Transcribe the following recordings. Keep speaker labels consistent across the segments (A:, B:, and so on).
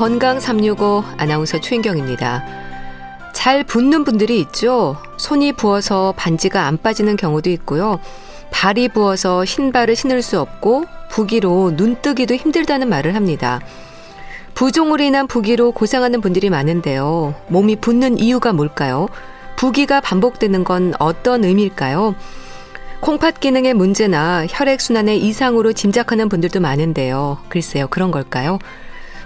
A: 건강 365 아나운서 최인경입니다. 잘 붓는 분들이 있죠. 손이 부어서 반지가 안 빠지는 경우도 있고요. 발이 부어서 신발을 신을 수 없고 부기로 눈 뜨기도 힘들다는 말을 합니다. 부종으로 인한 부기로 고생하는 분들이 많은데요. 몸이 붓는 이유가 뭘까요? 부기가 반복되는 건 어떤 의미일까요? 콩팥 기능의 문제나 혈액순환의 이상으로 짐작하는 분들도 많은데요. 글쎄요, 그런 걸까요?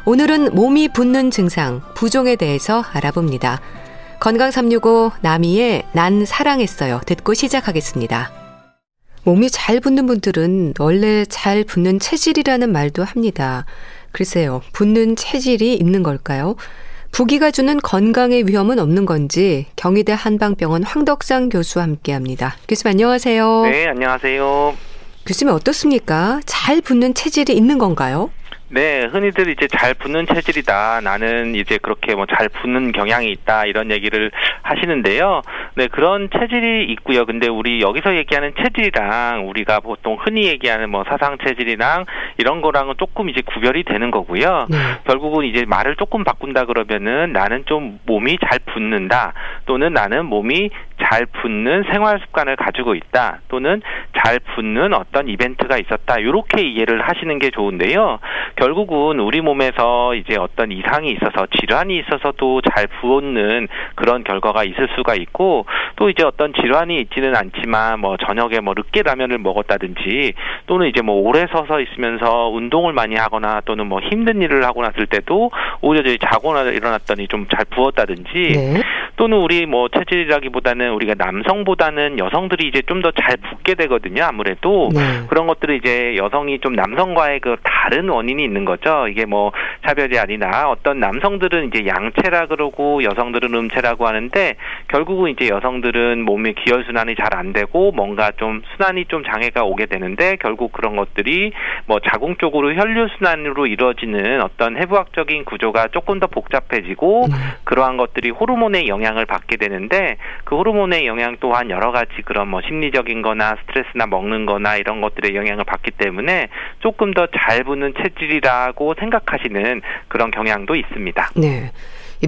A: 오늘은 몸이 붓는 증상, 부종에 대해서 알아봅니다. 건강 365 나미의 난 사랑했어요. 듣고 시작하겠습니다. 몸이 잘 붓는 분들은 원래 잘 붓는 체질이라는 말도 합니다. 글쎄요, 붓는 체질이 있는 걸까요? 부기가 주는 건강의 위험은 없는 건지 경희대 한방병원 황덕상 교수와 함께 합니다. 교수님 안녕하세요.
B: 네, 안녕하세요.
A: 교수님 어떻습니까? 잘 붙는 체질이 있는 건가요?
B: 네, 흔히들 이제 잘 붙는 체질이다. 나는 이제 그렇게 뭐 잘 붙는 경향이 있다. 이런 얘기를 하시는데요. 네, 그런 체질이 있고요. 근데 우리 여기서 얘기하는 체질이랑 우리가 보통 흔히 얘기하는 뭐 사상 체질이랑 이런 거랑은 조금 이제 구별이 되는 거고요. 네. 결국은 이제 말을 조금 바꾼다 그러면은 나는 좀 몸이 잘 붙는다. 또는 나는 몸이 잘 붙는 생활 습관을 가지고 있다. 또는 잘 붙는 어떤 이벤트가 있었다. 이렇게 이해를 하시는 게 좋은데요. 결국은 우리 몸에서 이제 어떤 이상이 있어서 질환이 있어서도 잘 부었는 그런 결과가 있을 수가 있고 또 이제 어떤 질환이 있지는 않지만 뭐 저녁에 뭐 늦게 라면을 먹었다든지 또는 이제 뭐 오래 서서 있으면서 운동을 많이 하거나 또는 뭐 힘든 일을 하고 났을 때도 오히려 자고 일어났더니 좀 잘 부었다든지 네. 또는 우리 뭐 체질이라기보다는 우리가 남성보다는 여성들이 이제 좀 더잘 붓게 되거든요. 아무래도 네. 그런 것들이 이제 여성이 좀 남성과의 그 다른 원인이 있는 거죠. 이게 뭐 차별이 아니라 어떤 남성들은 이제 양체라 그러고 여성들은 음체라고 하는데 결국은 이제 여성들은 몸의 기혈 순환이 잘 안 되고 뭔가 좀 순환이 좀 장애가 오게 되는데 결국 그런 것들이 뭐 자궁적으로 혈류 순환으로 이루어지는 어떤 해부학적인 구조가 조금 더 복잡해지고 네. 그러한 것들이 호르몬의 영향을 받게 되는데 그 호르몬 의 영향 또한 여러 가지 그런 뭐 심리적인 거나 스트레스나 먹는 거나 이런 것들의 영향을 받기 때문에 조금 더잘 부는 체질이라고 생각하시는 그런 경향도 있습니다.
A: 네.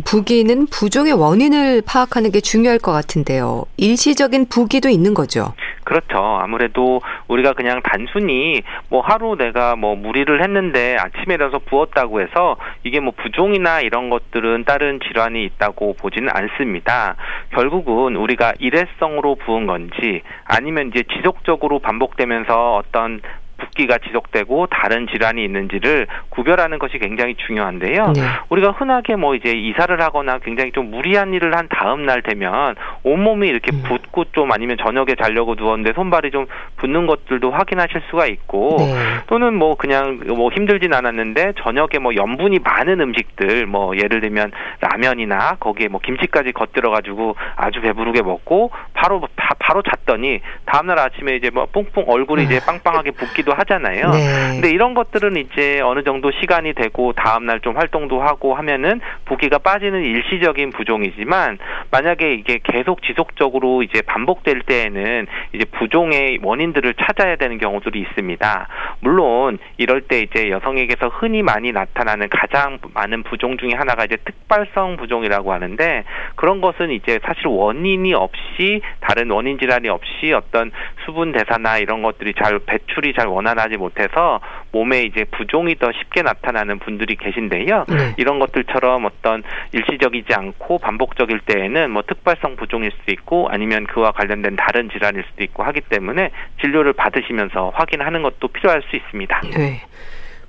A: 부기는 부종의 원인을 파악하는 게 중요할 것 같은데요. 일시적인 부기도 있는 거죠.
B: 그렇죠. 아무래도 우리가 그냥 단순히 뭐 하루 내가 뭐 무리를 했는데 아침에 일어서 부었다고 해서 이게 뭐 부종이나 이런 것들은 다른 질환이 있다고 보지는 않습니다. 결국은 우리가 일회성으로 부은 건지 아니면 이제 지속적으로 반복되면서 어떤 붓기가 지속되고 다른 질환이 있는지를 구별하는 것이 굉장히 중요한데요. 네. 우리가 흔하게 뭐 이제 이사를 하거나 굉장히 좀 무리한 일을 한 다음 날 되면 온몸이 이렇게 음. 붓고 좀 아니면 저녁에 자려고 누웠는데 손발이 좀 붓는 것들도 확인하실 수가 있고 네. 또는 뭐 그냥 뭐 힘들진 않았는데 저녁에 뭐 염분이 많은 음식들 뭐 예를 들면 라면이나 거기에 뭐 김치까지 겉들어 가지고 아주 배부르게 먹고 바로 바, 바로 잤더니 다음 날 아침에 이제 뭐 뿡뿡 얼굴이 이제 아. 빵빵하게 붓기 되기도 하잖아요. 네. 근데 이런 것들은 이제 어느 정도 시간이 되고 다음 날 좀 활동도 하고 하면은 부기가 빠지는 일시적인 부종이지만 만약에 이게 계속 지속적으로 이제 반복될 때에는 이제 부종의 원인들을 찾아야 되는 경우들이 있습니다. 물론 이럴 때 이제 여성에게서 흔히 많이 나타나는 가장 많은 부종 중에 하나가 이제 특발성 부종이라고 하는데 그런 것은 이제 사실 원인이 없이 다른 원인 질환이 없이 어떤 수분 대사나 이런 것들이 잘 배출이 잘 원활하지 못해서 몸에 이제 부종이 더 쉽게 나타나는 분들이 계신데요. 네. 이런 것들처럼 어떤 일시적이지 않고 반복적일 때에는 뭐 특발성 부종일 수도 있고 아니면 그와 관련된 다른 질환일 수도 있고 하기 때문에 진료를 받으시면서 확인하는 것도 필요할 수 있습니다.
A: 네.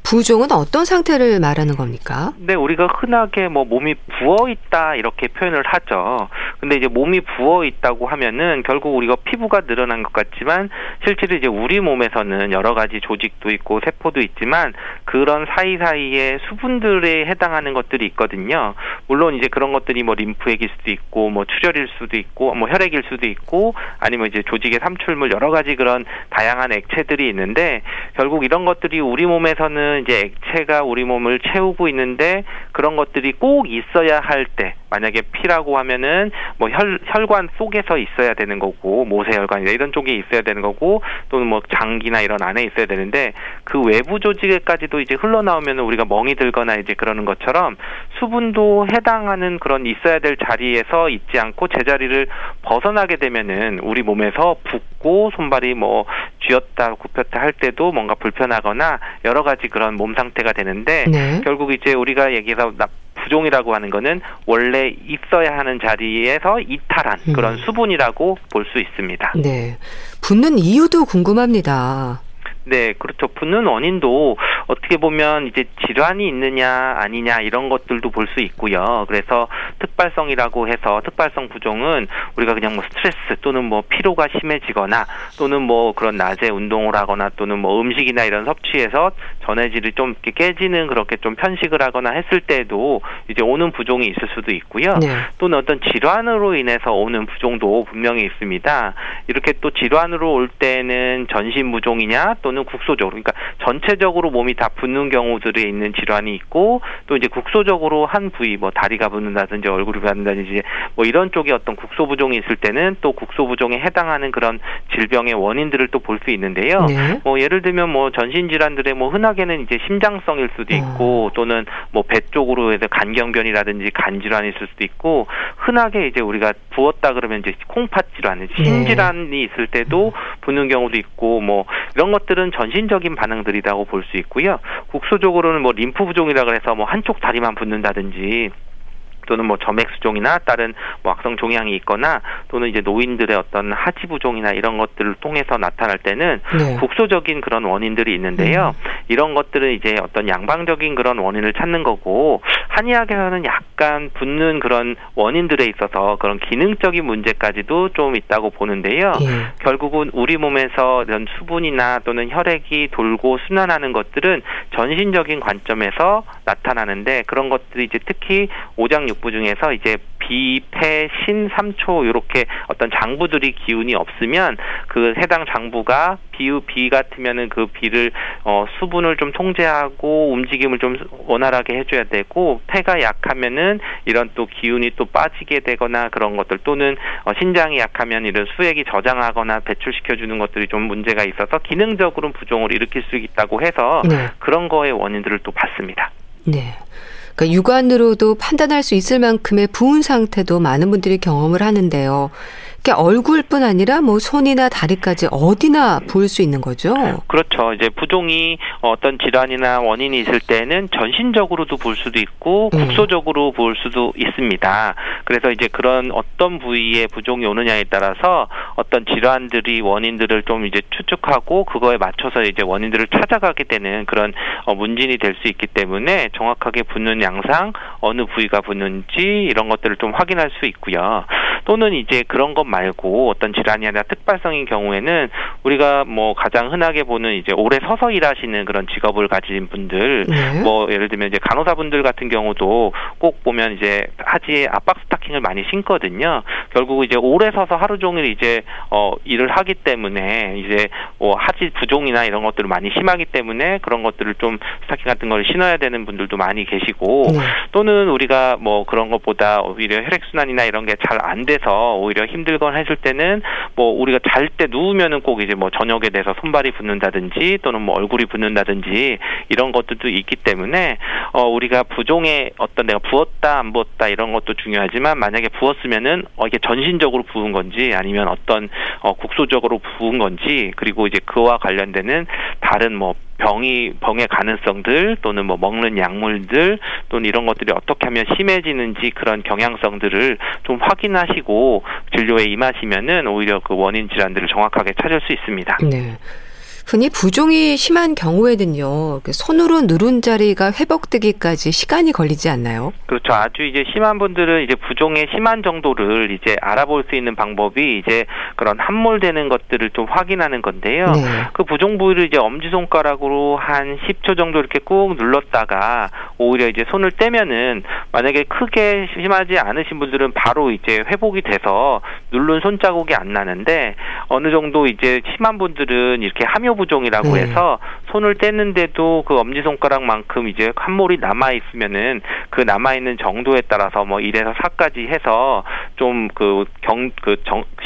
A: 부종은 어떤 상태를 말하는 겁니까?
B: 네, 우리가 흔하게 뭐 몸이 부어 있다 이렇게 표현을 하죠. 근데 이제 몸이 부어 있다고 하면은 결국 우리가 피부가 늘어난 것 같지만 실제로 이제 우리 몸에서는 여러 가지 조직도 있고 세포도 있지만 그런 사이사이에 수분들에 해당하는 것들이 있거든요. 물론 이제 그런 것들이 뭐 림프액일 수도 있고 뭐 출혈일 수도 있고 뭐 혈액일 수도 있고 아니면 이제 조직의 삼출물 여러 가지 그런 다양한 액체들이 있는데 결국 이런 것들이 우리 몸에서는 이제 액체가 우리 몸을 채우고 있는데 그런 것들이 꼭 있어야 할 때 만약에 피라고 하면은 뭐 혈, 혈관 속에서 있어야 되는 거고 모세혈관 이런 쪽에 있어야 되는 거고 또는 뭐 장기나 이런 안에 있어야 되는데 그 외부 조직에까지도 이제 흘러나오면 우리가 멍이 들거나 이제 그러는 것처럼 수분도 해당하는 그런 있어야 될 자리에서 있지 않고 제자리를 벗어나게 되면은 우리 몸에서 붓고 손발이 뭐 쥐었다 굽혔다 할 때도 뭔가 불편하거나 여러 가지 그런 몸 상태가 되는데 네. 결국 이제 우리가 얘기해서 부종이라고 하는 거는 원래 있어야 하는 자리에서 이탈한 음. 그런 수분이라고 볼 수 있습니다.
A: 네. 붓는 이유도 궁금합니다.
B: 네, 그렇죠. 붓는 원인도 어떻게 보면 이제 질환이 있느냐 아니냐 이런 것들도 볼 수 있고요. 그래서 특발성이라고 해서 특발성 부종은 우리가 그냥 뭐 스트레스 또는 뭐 피로가 심해지거나 또는 뭐 그런 낮에 운동을 하거나 또는 뭐 음식이나 이런 섭취에서 전해질이 좀 깨지는 그렇게 좀 편식을 하거나 했을 때도 이제 오는 부종이 있을 수도 있고요. 네. 또는 어떤 질환으로 인해서 오는 부종도 분명히 있습니다. 이렇게 또 질환으로 올 때는 전신 부종이냐 또는 경우는 국소적으로 그러니까 전체적으로 몸이 다 붓는 경우들이 있는 질환이 있고 또 이제 국소적으로 한 부위 뭐 다리가 붓는다든지 얼굴이 붓는다든지 뭐 이런 쪽에 어떤 국소 부종이 있을 때는 또 국소 부종에 해당하는 그런 질병의 원인들을 또 볼 수 있는데요. 네. 뭐 예를 들면 뭐 전신 질환들의 뭐 흔하게는 이제 심장성일 수도 있고 어. 또는 뭐 배 쪽으로 해서 간경변이라든지 간 질환이 있을 수도 있고 흔하게 이제 우리가 부었다 그러면 이제 콩팥 질환, 신질환이 네. 있을 때도 붓는 경우도 있고 뭐 이런 것들은 이런 전신적인 반응들이라고 볼 수 있고요. 국소적으로는 뭐 림프 부종이라 그래서 뭐 한쪽 다리만 붓는다든지 또는 뭐 점액 수종이나 다른 뭐 악성 종양이 있거나 또는 이제 노인들의 어떤 하지 부종이나 이런 것들을 통해서 나타날 때는 네. 국소적인 그런 원인들이 있는데요. 음. 이런 것들은 이제 어떤 양방적인 그런 원인을 찾는 거고 한의학에서는 약간 붙는 그런 원인들에 있어서 그런 기능적인 문제까지도 좀 있다고 보는데요. 예. 결국은 우리 몸에서 이런 수분이나 또는 혈액이 돌고 순환하는 것들은 전신적인 관점에서 나타나는데 그런 것들이 이제 특히 오장육 족부 중에서 이제 비, 폐, 신, 삼초 이렇게 어떤 장부들이 기운이 없으면 그 해당 장부가 비우 비 같으면은 그 비를 어 수분을 좀 통제하고 움직임을 좀 원활하게 해줘야 되고 폐가 약하면은 이런 또 기운이 또 빠지게 되거나 그런 것들 또는 어 신장이 약하면 이런 수액이 저장하거나 배출시켜 주는 것들이 좀 문제가 있어서 기능적으로 부종을 일으킬 수 있다고 해서 네. 그런 거의 원인들을 또 봤습니다.
A: 네. 그러니까 육안으로도 판단할 수 있을 만큼의 부은 상태도 많은 분들이 경험을 하는데요. 그러니까 얼굴뿐 아니라 뭐 손이나 다리까지 어디나 부을 수 있는 거죠.
B: 그렇죠. 이제 부종이 어떤 질환이나 원인이 있을 때는 전신적으로도 부을 수도 있고 네. 국소적으로 부을 수도 있습니다. 그래서 이제 그런 어떤 부위에 부종이 오느냐에 따라서 어떤 질환들이 원인들을 좀 이제 추측하고 그거에 맞춰서 이제 원인들을 찾아가게 되는 그런 어, 문진이 될 수 있기 때문에 정확하게 붓는 양상 어느 부위가 붓는지 이런 것들을 좀 확인할 수 있고요. 또는 이제 그런 것 말고 어떤 질환이 아니라 특발성인 경우에는 우리가 뭐 가장 흔하게 보는 이제 오래 서서 일하시는 그런 직업을 가진 분들 네. 뭐 예를 들면 이제 간호사분들 같은 경우도 꼭 보면 이제 하지에 압박 스타킹을 많이 신거든요. 결국 이제 오래 서서 하루 종일 이제 어 일을 하기 때문에 이제 뭐 하지 부종이나 이런 것들을 많이 심하기 때문에 그런 것들을 좀 스타킹 같은 걸 신어야 되는 분들도 많이 계시고 네. 또는 우리가 뭐 그런 것보다 오히려 혈액 순환이나 이런 게 잘 안 돼서 오히려 힘들거나 했을 때는 뭐 우리가 잘 때 누우면은 꼭 이제 뭐 저녁에 대해서 손발이 붓는다든지 또는 뭐 얼굴이 붓는다든지 이런 것들도 있기 때문에 어 우리가 부종에 어떤 내가 부었다 안 부었다 이런 것도 중요하지만 만약에 부었으면은 어 이게 전신적으로 부은 건지 아니면 어떤 어 국소적으로 부은 건지 그리고 이제 그와 관련되는 다른 뭐 병이 병의 가능성들 또는 뭐 먹는 약물들 또는 이런 것들이 어떻게 하면 심해지는지 그런 경향성들을 좀 확인하시고 진료에 임하시면은 오히려 그 원인 질환들을 정확하게 찾을 수 있습니다.
A: 네. 흔히 부종이 심한 경우에는요, 그 손으로 누른 자리가 회복되기까지 시간이 걸리지 않나요?
B: 그렇죠. 아주 이제 심한 분들은 이제 부종의 심한 정도를 이제 알아볼 수 있는 방법이 이제 그런 함몰되는 것들을 좀 확인하는 건데요. 네. 그 부종 부위를 이제 엄지손가락으로 한 10초 정도 이렇게 꾹 눌렀다가 오히려 이제 손을 떼면은 만약에 크게 심하지 않으신 분들은 바로 이제 회복이 돼서 누른 손자국이 안 나는데 어느 정도 이제 심한 분들은 이렇게 함요 부종이라고 네. 해서 손을 떼는데도 그 엄지 손가락만큼 이제 함몰이 남아 있으면은 그 남아 있는 정도에 따라서 뭐 1에서 4까지 해서 좀 그 경그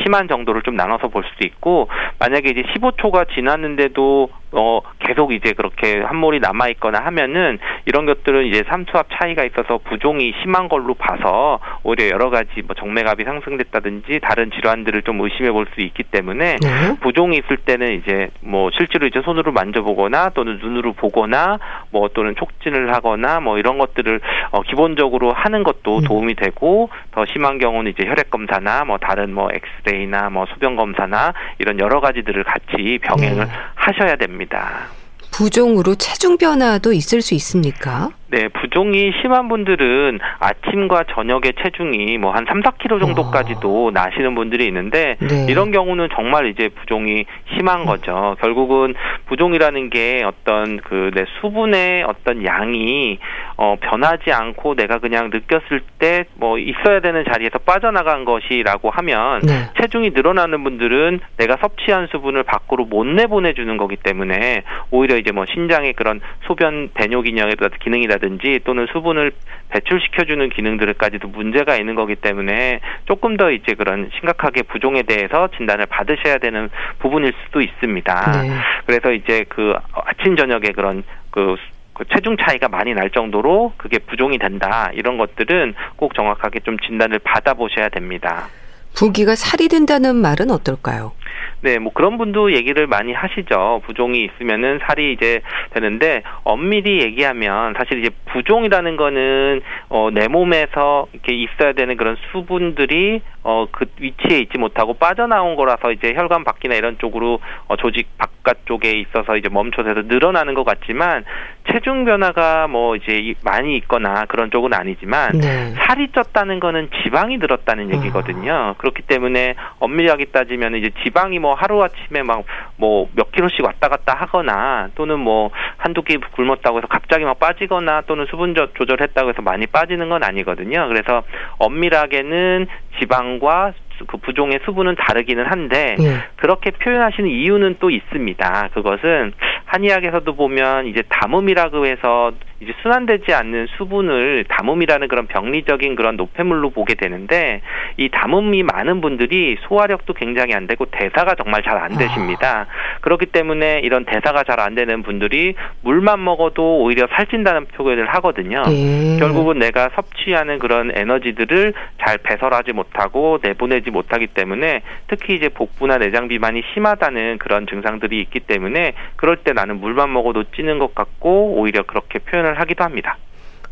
B: 심한 정도를 좀 나눠서 볼 수도 있고 만약에 이제 15초가 지났는데도 어 계속 이제 그렇게 함몰이 남아 있거나 하면은 이런 것들은 이제 삼투압 차이가 있어서 부종이 심한 걸로 봐서 오히려 여러 가지 뭐 정맥압이 상승됐다든지 다른 질환들을 좀 의심해 볼 수 있기 때문에 네. 부종이 있을 때는 이제 뭐 실제로 이제 손으로 만져보거나 또는 눈으로 보거나 뭐 또는 촉진을 하거나 뭐 이런 것들을 어 기본적으로 하는 것도 음. 도움이 되고 더 심한 경우는 이제 혈액 검사나 뭐 다른 뭐 엑스레이나 뭐 소변 검사나 이런 여러 가지들을 같이 병행을 네. 하셔야 됩니다.
A: 부종으로 체중 변화도 있을 수 있습니까?
B: 네, 부종이 심한 분들은 아침과 저녁에 체중이 뭐 한 3, 4kg 정도까지도 어. 나시는 분들이 있는데 네. 이런 경우는 정말 이제 부종이 심한 거죠. 결국은 부종이라는 게 어떤 그 내 수분의 어떤 양이 어 변하지 않고 내가 그냥 느꼈을 때 뭐 있어야 되는 자리에서 빠져나간 것이라고 하면 네. 체중이 늘어나는 분들은 내가 섭취한 수분을 밖으로 못 내보내 주는 거기 때문에 오히려 이제 뭐 신장의 그런 소변 배뇨 기능이라든지 라든지 또는 수분을 배출시켜주는 기능들까지도 문제가 있는 거기 때문에 조금 더 이제 그런 심각하게 부종에 대해서 진단을 받으셔야 되는 부분일 수도 있습니다. 네. 그래서 이제 그 아침 저녁에 그런 그, 그 체중 차이가 많이 날 정도로 그게 부종이 된다 이런 것들은 꼭 정확하게 좀 진단을 받아보셔야 됩니다.
A: 부기가 살이 된다는 말은 어떨까요?
B: 네, 뭐 그런 분도 얘기를 많이 하시죠. 부종이 있으면은 살이 이제 되는데 엄밀히 얘기하면 사실 이제 부종이라는 거는 어 내 몸에서 이렇게 있어야 되는 그런 수분들이 어 그 위치에 있지 못하고 빠져나온 거라서 이제 혈관 밖이나 이런 쪽으로 어 조직 바깥 쪽에 있어서 이제 멈춰서 늘어나는 것 같지만 체중 변화가 뭐 이제 많이 있거나 그런 쪽은 아니지만 네. 살이 쪘다는 거는 지방이 늘었다는 얘기거든요. 어. 그렇기 때문에 엄밀하게 따지면 이제 지방 이 뭐 하루 아침에 막 뭐 몇 킬로씩 왔다 갔다 하거나 또는 뭐 한두 끼 굶었다고 해서 갑자기 막 빠지거나 또는 수분 조절했다고 해서 많이 빠지는 건 아니거든요. 그래서 엄밀하게는 지방과 그 부종의 수분은 다르기는 한데 예. 그렇게 표현하시는 이유는 또 있습니다. 그것은 한의학에서도 보면 이제 담음이라고 해서 이제 순환되지 않는 수분을 담음이라는 그런 병리적인 그런 노폐물로 보게 되는데 이 담음이 많은 분들이 소화력도 굉장히 안 되고 대사가 정말 잘 안 되십니다. 아. 그렇기 때문에 이런 대사가 잘 안 되는 분들이 물만 먹어도 오히려 살찐다는 표현을 하거든요. 예. 결국은 내가 섭취하는 그런 에너지들을 잘 배설하지 못하고 내보내지 못하기 때문에 특히 이제 복부나 내장 비만이 심하다는 그런 증상들이 있기 때문에 그럴 때 나는 물만 먹어도 찌는 것 같고 오히려 그렇게 표현을 하기도 합니다.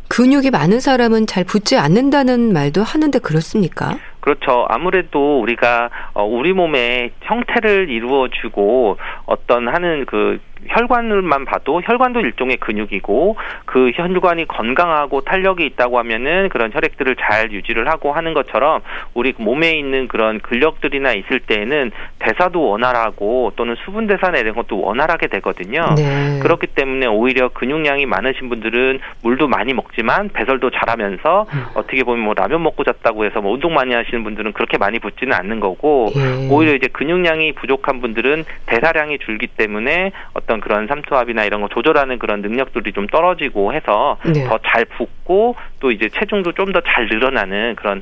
A: 근육이 많은 사람은 잘 붙지 않는다는 말도 하는데 그렇습니까?
B: 그렇죠. 아무래도 우리가 어, 우리 몸의 형태를 이루어주고 어떤 하는 그 혈관을만 봐도 혈관도 일종의 근육이고 그 혈관이 건강하고 탄력이 있다고 하면은 그런 혈액들을 잘 유지를 하고 하는 것처럼 우리 몸에 있는 그런 근력들이나 있을 때에는 대사도 원활하고 또는 수분 대사나 이런 것도 원활하게 되거든요. 네. 그렇기 때문에 오히려 근육량이 많으신 분들은 물도 많이 먹지만 배설도 잘하면서 음. 어떻게 보면 뭐 라면 먹고 잤다고 해서 뭐 운동 많이 하시는 분들은 그렇게 많이 붙지는 않는 거고 예. 오히려 이제 근육량이 부족한 분들은 대사량이 줄기 때문에 어떤 그런 삼투압이나 이런 거 조절하는 그런 능력들이 좀 떨어지고 해서 네. 더잘 붓고 또 이제 체중도 좀 더 잘 늘어나는 그런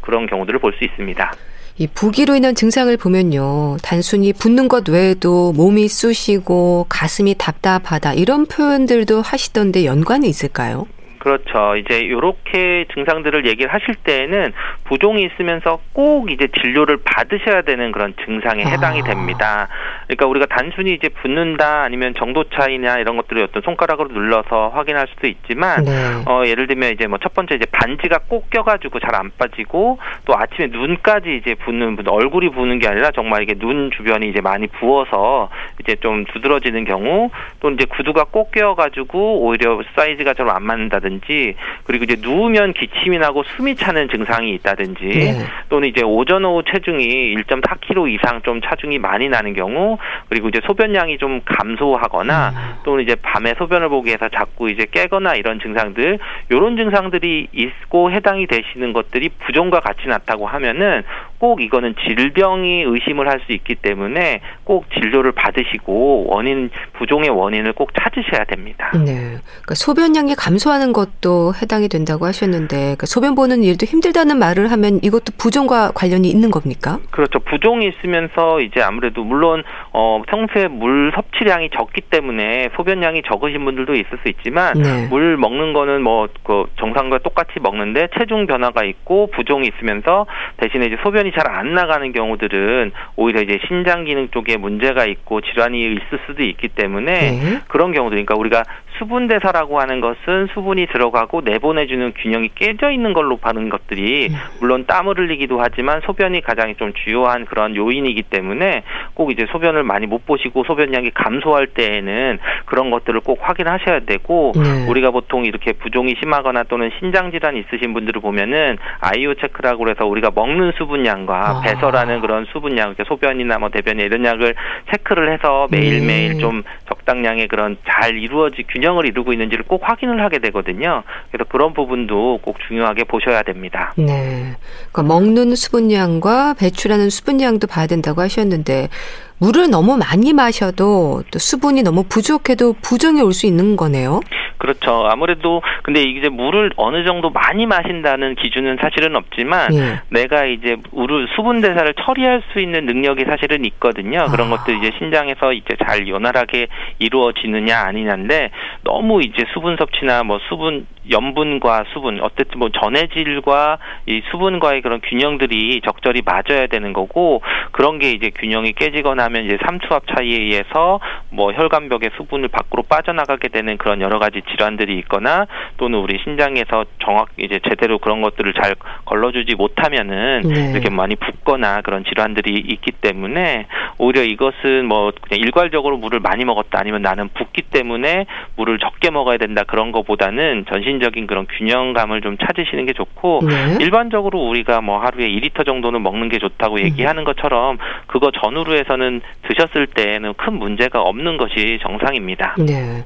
B: 그런 경우들을 볼 수 있습니다.
A: 이 부기로 인한 증상을 보면요. 단순히 붓는 것 외에도 몸이 쑤시고 가슴이 답답하다 이런 표현들도 하시던데 연관이 있을까요?
B: 그렇죠. 이제 요렇게 증상들을 얘기를 하실 때에는 부종이 있으면서 꼭 이제 진료를 받으셔야 되는 그런 증상에 해당이 아. 됩니다. 그러니까 우리가 단순히 이제 붓는다 아니면 정도 차이나 이런 것들을 어떤 손가락으로 눌러서 확인할 수도 있지만 네. 어 예를 들면 이제 뭐 첫 번째 이제 반지가 꼭 껴가지고 잘 안 빠지고 또 아침에 눈까지 이제 붓는 분 얼굴이 부는 게 아니라 정말 이게 눈 주변이 이제 많이 부어서 이제 좀 두드러지는 경우 또 이제 구두가 꼭 껴가지고 오히려 사이즈가 좀 안 맞는다든지 그리고 이제 누우면 기침이 나고 숨이 차는 증상이 있다든지 네. 또는 이제 오전 오후 체중이 1.4kg 이상 좀 차중이 많이 나는 경우 그리고 이제 소변량이 좀 감소하거나 음. 또는 이제 밤에 소변을 보기 위해서 자꾸 이제 깨거나 이런 증상들 이런 증상들이 있고 해당이 되시는 것들이 부종과 같이 나타고 하면은 꼭 이거는 질병이 의심을 할 수 있기 때문에 꼭 진료를 받으시고 원인 부종의 원인을 꼭 찾으셔야 됩니다.
A: 네. 그러니까 소변량이 감소하는 것도 해당이 된다고 하셨는데 그러니까 소변 보는 일도 힘들다는 말을 하면 이것도 부종과 관련이 있는 겁니까?
B: 그렇죠. 부종이 있으면서 이제 아무래도 물론 어 평소에 물 섭취량이 적기 때문에 소변량이 적으신 분들도 있을 수 있지만 네. 물 먹는 거는 뭐 그 정상과 똑같이 먹는데 체중 변화가 있고 부종이 있으면서 대신에 이제 소변이 잘 안 나가는 경우들은 오히려 이제 신장 기능 쪽에 문제가 있고 질환이 있을 수도 있기 때문에 네. 그런 경우들 그러니까 우리가 수분 대사라고 하는 것은 수분이 들어가고 내보내주는 균형이 깨져 있는 걸로 봐는 것들이 네. 물론 땀을 흘리기도 하지만 소변이 가장 좀 주요한 그런 요인이기 때문에 꼭 이제 소변을 많이 못 보시고 소변량이 감소할 때에는 그런 것들을 꼭 확인하셔야 되고 네. 우리가 보통 이렇게 부종이 심하거나 또는 신장 질환이 있으신 분들을 보면은 아이오 체크라고 해서 우리가 먹는 수분량과 아. 배설하는 그런 수분량, 소변이나 뭐 대변이 이런 약을 체크를 해서 매일매일 네. 좀 적당량의 그런 잘 이루어지 균형 을 이루고 있는지를 꼭 확인을 하게 되거든요. 그래서 그런 부분도 꼭 중요하게 보셔야 됩니다.
A: 네. 그러니까 먹는 수분량과 배출하는 수분량도 봐야 된다고 하셨는데 물을 너무 많이 마셔도 또 수분이 너무 부족해도 부종이 올 수 있는 거네요.
B: 그렇죠. 아무래도 근데 이제 물을 어느 정도 많이 마신다는 기준은 사실은 없지만 예. 내가 이제 물을 수분 대사를 처리할 수 있는 능력이 사실은 있거든요. 그런 아. 것도 이제 신장에서 이제 잘 원활하게 이루어지느냐 아니냐인데 너무 이제 수분 섭취나 뭐 수분 염분과 수분 어쨌든 뭐 전해질과 이 수분과의 그런 균형들이 적절히 맞아야 되는 거고 그런 게 이제 균형이 깨지거나 하면 이제 삼투압 차이에 의해서 뭐 혈관벽의 수분을 밖으로 빠져나가게 되는 그런 여러 가지 질환들이 있거나 또는 우리 신장에서 정확 이제 제대로 그런 것들을 잘 걸러주지 못하면은 네. 이렇게 많이 붓거나 그런 질환들이 있기 때문에 오히려 이것은 뭐 그냥 일괄적으로 물을 많이 먹었다 아니면 나는 붓기 때문에 물을 적게 먹어야 된다 그런 거보다는 전신 적인 그런 균형감을 좀 찾으시는 게 좋고 네. 일반적으로 우리가 뭐 하루에 2리터 정도는 먹는 게 좋다고 음. 얘기하는 것처럼 그거 전후로 해서는 드셨을 때는 큰 문제가 없는 것이 정상입니다.
A: 네.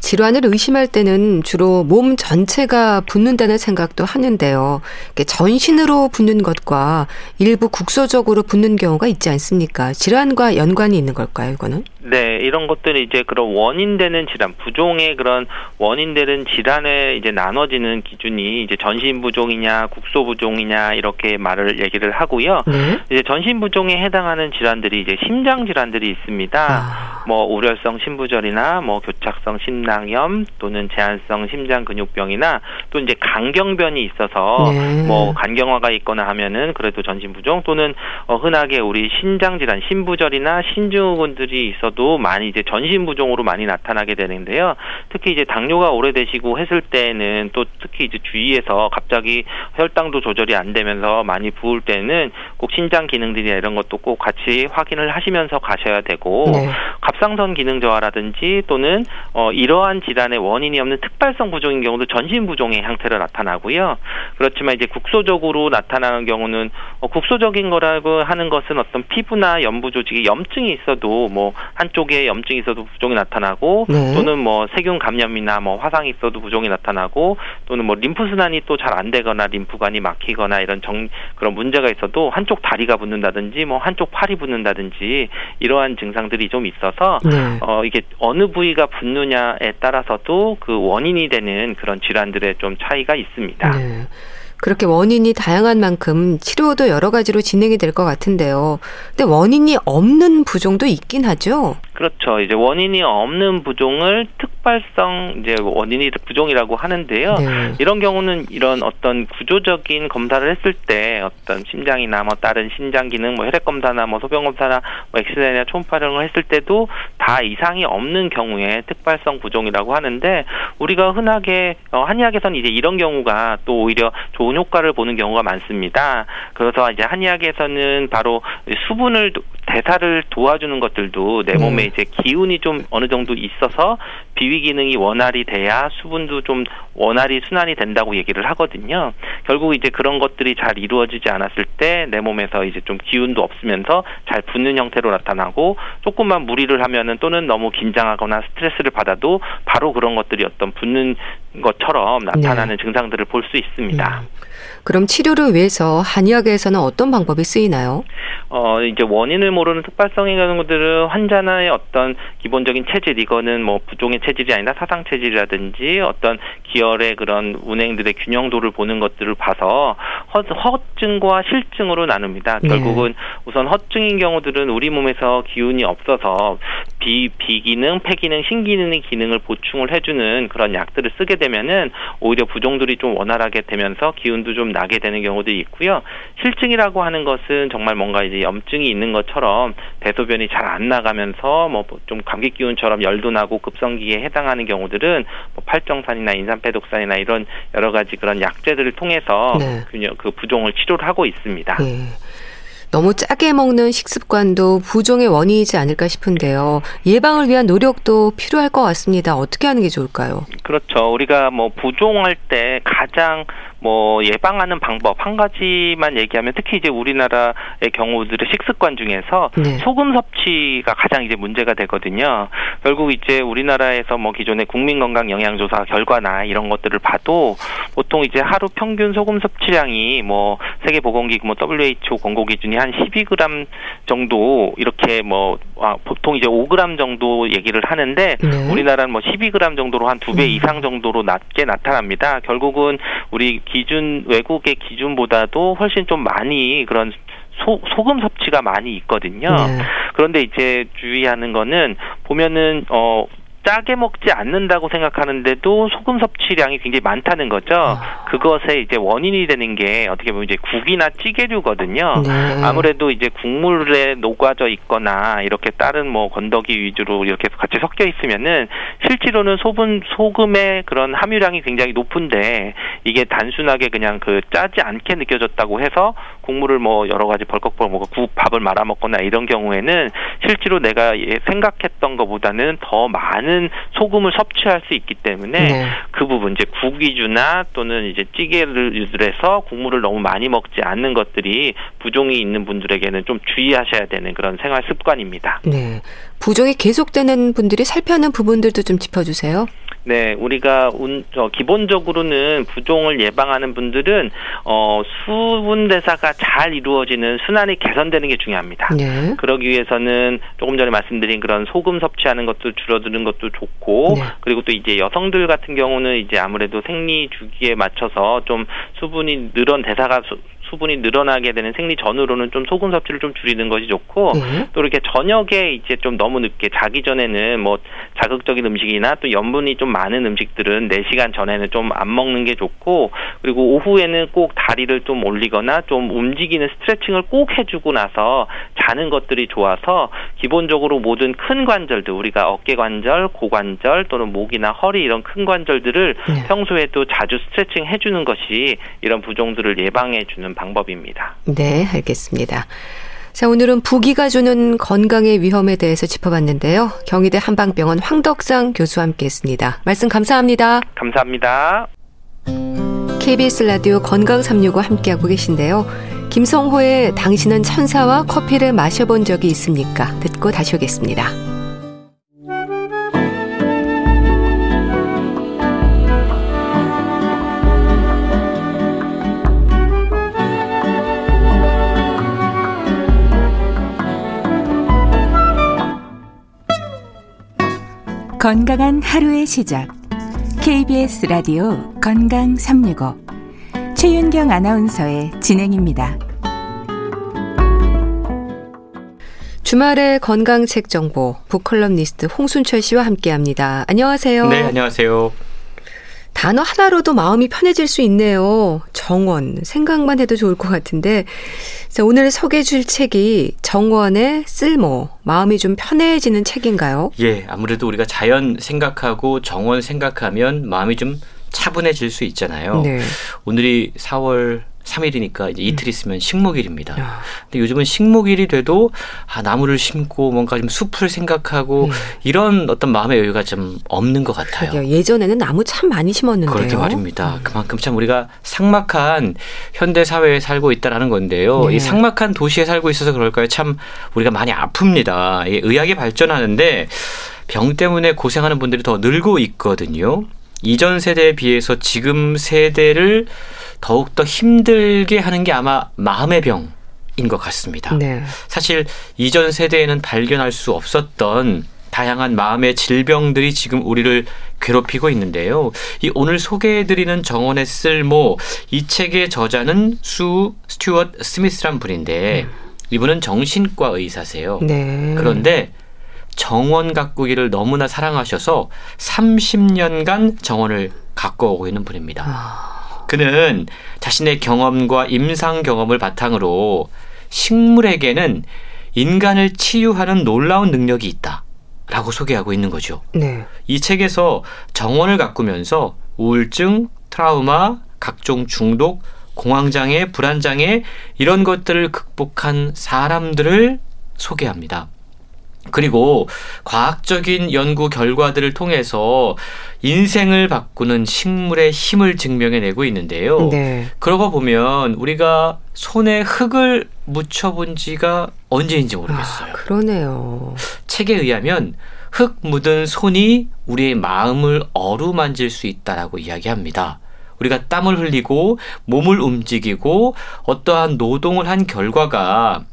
A: 질환을 의심할 때는 주로 몸 전체가 붓는다는 생각도 하는데요. 전신으로 붓는 것과 일부 국소적으로 붓는 경우가 있지 않습니까? 질환과 연관이 있는 걸까요, 이거는?
B: 네, 이런 것들이 이제 그런 원인되는 질환, 부종의 그런 원인되는 질환에 이제 나눠지는 기준이 이제 전신 부종이냐, 국소 부종이냐 이렇게 말을 얘기를 하고요. 네? 이제 전신 부종에 해당하는 질환들이 이제 심장 질환들이 있습니다. 아. 뭐 우려성 심부절이나 뭐 교착성 심 낭염 또는 제한성 심장 근육병이나 또 이제 간경변이 있어서 네. 뭐 간경화가 있거나 하면은 그래도 전신 부종 또는 어 흔하게 우리 신장 질환, 심부절이나 신증후군들이 있어 중에서도 많이 이제 전신 부종으로 많이 나타나게 되는데요. 특히 이제 당뇨가 오래되시고 했을 때는 또 특히 이제 주위에서 갑자기 혈당도 조절이 안 되면서 많이 부을 때는 꼭 신장 기능들이나 이런 것도 꼭 같이 확인을 하시면서 가셔야 되고 네. 갑상선 기능 저하라든지 또는 어 이 러한 질환의 원인이 없는 특발성 부종인 경우도 전신 부종의 형태로 나타나고요. 그렇지만 이제 국소적으로 나타나는 경우는 어 국소적인 거라고 하는 것은 어떤 피부나 연부 조직에 염증이 있어도 뭐 한쪽에 염증이 있어도 부종이 나타나고 네. 또는 뭐 세균 감염이나 뭐 화상이 있어도 부종이 나타나고 또는 뭐 림프 순환이 또 잘 안 되거나 림프관이 막히거나 이런 정 그런 문제가 있어도 한쪽 다리가 붓는다든지 뭐 한쪽 팔이 붓는다든지 이러한 증상들이 좀 있어서 네. 어 이게 어느 부위가 붓느냐 에 따라서도 그 원인이 되는 그런 질환들의 좀 차이가 있습니다. 네.
A: 그렇게 원인이 다양한 만큼 치료도 여러 가지로 진행이 될 것 같은데요. 근데 원인이 없는 부종도 있긴 하죠.
B: 그렇죠. 이제 원인이 없는 부종을 특발성 이제 원인이 부종이라고 하는데요. 네. 이런 경우는 이런 어떤 구조적인 검사를 했을 때 어떤 심장이나 뭐 다른 신장 기능, 뭐 혈액 검사나 뭐 소변 검사나 뭐 엑스레이나 초음파 촬영을 했을 때도 다 이상이 없는 경우에 특발성 부종이라고 하는데 우리가 흔하게 어, 한의학에서는 이제 이런 경우가 또 오히려 좋은 효과를 보는 경우가 많습니다. 그래서 이제 한의학에서는 바로 수분을 대사를 도와주는 것들도 내 몸에 음. 이제 기운이 좀 어느 정도 있어서 비위 기능이 원활히 돼야 수분도 좀 원활히 순환이 된다고 얘기를 하거든요. 결국 이제 그런 것들이 잘 이루어지지 않았을 때 내 몸에서 이제 좀 기운도 없으면서 잘 붓는 형태로 나타나고 조금만 무리를 하면은 또는 너무 긴장하거나 스트레스를 받아도 바로 그런 것들이 어떤 붓는 것처럼 나타나는 네. 증상들을 볼 수 있습니다. 음.
A: 그럼 치료를 위해서 한의학에서는 어떤 방법이 쓰이나요?
B: 어, 이제 원인을 모르는 특발성의 경우들은 환자의 어떤 기본적인 체질, 이거는 뭐 부종의 체질이 아니라 사상 체질이라든지 어떤 기혈의 그런 운행들의 균형도를 보는 것들을 봐서 허, 허증과 실증으로 나눕니다. 네. 결국은 우선 허증인 경우들은 우리 몸에서 기운이 없어서 비, 비기능, 폐기능, 신기능의 기능을 보충을 해주는 그런 약들을 쓰게 되면은 오히려 부종들이 좀 원활하게 되면서 기운도 좀 나게 되는 경우도 있고요. 실증이라고 하는 것은 정말 뭔가 이제 염증이 있는 것처럼 대소변이 잘 안 나가면서 뭐 좀 감기 기운처럼 열도 나고 급성기에 해당하는 경우들은 뭐 팔정산이나 인산패독산이나 이런 여러 가지 그런 약제들을 통해서 네. 그 부종을 치료를 하고 있습니다. 네.
A: 너무 짜게 먹는 식습관도 부종의 원인이지 않을까 싶은데요. 예방을 위한 노력도 필요할 것 같습니다. 어떻게 하는 게 좋을까요?
B: 그렇죠. 우리가 뭐 부종할 때 가장 뭐 예방하는 방법 한 가지만 얘기하면 특히 이제 우리나라의 경우들의 식습관 중에서 네. 소금 섭취가 가장 이제 문제가 되거든요. 결국 이제 우리나라에서 뭐 기존의 국민건강 영양조사 결과나 이런 것들을 봐도 보통 이제 하루 평균 소금 섭취량이 뭐 세계보건기구 뭐 WHO 권고 기준이 한 12g 정도 이렇게 뭐 아, 보통 이제 5g 정도 얘기를 하는데 네. 우리나라는 뭐 12g 정도로 한 두 배 이상 정도로 낮게 나타납니다. 결국은 우리 기준 외국의 기준보다도 훨씬 좀 많이 그런 소, 소금 섭취가 많이 있거든요. 네. 그런데 이제 주의하는 거는 보면은 어 짜게 먹지 않는다고 생각하는데도 소금 섭취량이 굉장히 많다는 거죠. 아. 그것에 이제 원인이 되는 게 어떻게 보면 이제 국이나 찌개류거든요. 네. 아무래도 이제 국물에 녹아져 있거나 이렇게 다른 뭐 건더기 위주로 이렇게 같이 섞여 있으면은 실제로는 소분 소금의 그런 함유량이 굉장히 높은데 이게 단순하게 그냥 그 짜지 않게 느껴졌다고 해서 국물을 뭐 여러 가지 벌컥벌컥 먹고 국 밥을 말아 먹거나 이런 경우에는 실제로 내가 생각했던 것보다는 더 많은 소금을 섭취할 수 있기 때문에 네. 그 부분 이제 국 위주나 또는 이제 찌개를 유들해서 국물을 너무 많이 먹지 않는 것들이 부종이 있는 분들에게는 좀 주의하셔야 되는 그런 생활 습관입니다.
A: 네. 부종이 계속되는 분들이 살펴야 하는 부분들도 좀 짚어주세요.
B: 네, 우리가 운, 저, 기본적으로는 부종을 예방하는 분들은 어, 수분 대사가 잘 이루어지는 순환이 개선되는 게 중요합니다. 네. 그러기 위해서는 조금 전에 말씀드린 그런 소금 섭취하는 것도 줄어드는 것도 좋고 네. 그리고 또 이제 여성들 같은 경우는 이제 아무래도 생리 주기에 맞춰서 좀 수분이 늘은 대사가 수 분이 늘어나게 되는 생리 전후로는 좀 소금 섭취를 좀 줄이는 것이 좋고 네. 또 이렇게 저녁에 이제 좀 너무 늦게 자기 전에는 뭐 자극적인 음식이나 또 염분이 좀 많은 음식들은 4시간 전에는 좀 안 먹는 게 좋고 그리고 오후에는 꼭 다리를 좀 올리거나 좀 움직이는 스트레칭을 꼭 해주고 나서 자는 것들이 좋아서 기본적으로 모든 큰 관절들 우리가 어깨 관절, 고관절 또는 목이나 허리 이런 큰 관절들을 네. 평소에도 자주 스트레칭 해주는 것이 이런 부종들을 예방해 주는 방법입니다.
A: 네, 알겠습니다. 자, 오늘은 부기가 주는 건강의 위험에 대해서 짚어봤는데요. 경희대 한방병원 황덕상 교수와 함께 했습니다. 말씀 감사합니다.
B: 감사합니다.
A: KBS 라디오 건강 365 함께하고 계신데요. 김성호의 당신은 천사와 커피를 마셔본 적이 있습니까? 듣고 다시 오겠습니다.
C: 건강한 하루의 시작. KBS 라디오 건강 365. 최윤경 아나운서의 진행입니다.
A: 주말의 건강책 정보 북컬럼니스트 홍순철 씨와 함께합니다. 안녕하세요.
D: 네, 안녕하세요.
A: 단어 하나로도 마음이 편해질 수 있네요. 정원. 생각만 해도 좋을 것 같은데. 자, 오늘 소개해 줄 책이 정원의 쓸모. 마음이 좀 편해지는 책인가요?
D: 예, 아무래도 우리가 자연 생각하고 정원 생각하면 마음이 좀 차분해질 수 있잖아요. 네. 오늘이 4월 3일이니까 이제 이틀 있으면 식목일입니다.
A: 아.
D: 근데 요즘은 식목일이 돼도 아, 나무를 심고 뭔가 좀 숲을 생각하고
A: 음.
D: 이런 어떤 마음의 여유가 좀 없는 것 같아요.
A: 그러게요. 예전에는 나무 참 많이 심었는데요.
D: 그렇게 말입니다.
A: 음.
D: 그만큼 참 우리가 삭막한 현대 사회에 살고 있다라는 건데요.
A: 네.
D: 이 삭막한 도시에 살고 있어서 그럴까요? 참 우리가 많이 아픕니다. 이 의학이 발전하는데 병 때문에 고생하는 분들이 더 늘고 있거든요. 이전 세대에 비해서 지금 세대를 더욱더 힘들게 하는 게 아마 마음의 병 인 것 같습니다.
A: 네.
D: 사실 이전 세대에는 발견할 수 없었던 다양한 마음의 질병들이 지금 우리를 괴롭히고 있는데요. 이 오늘 소개해드리는 정원의 쓸모 이 책의 저자는 수 스튜어트 스미스란 분인데 이분은 정신과 의사세요.
A: 네.
D: 그런데 정원 가꾸기를 너무나 사랑하셔서 30년간 정원을 가꿔오고 있는 분입니다.
A: 아,
D: 그는 자신의 경험과 임상 경험을 바탕으로 식물에게는 인간을 치유하는 놀라운 능력이 있다. 라고 소개하고 있는 거죠.
A: 네.
D: 이 책에서 정원을 가꾸면서 우울증, 트라우마, 각종 중독, 공황장애, 불안장애 이런 것들을 극복한 사람들을 소개합니다. 그리고 과학적인 연구 결과들을 통해서 인생을 바꾸는 식물의 힘을 증명해내고 있는데요.
A: 네.
D: 그러고 보면 우리가 손에 흙을 묻혀본 지가 언제인지 모르겠어요.
A: 아, 그러네요.
D: 책에 의하면 흙 묻은 손이 우리의 마음을 어루만질 수 있다라고 이야기합니다. 우리가 땀을 흘리고 몸을 움직이고 어떠한 노동을 한 결과가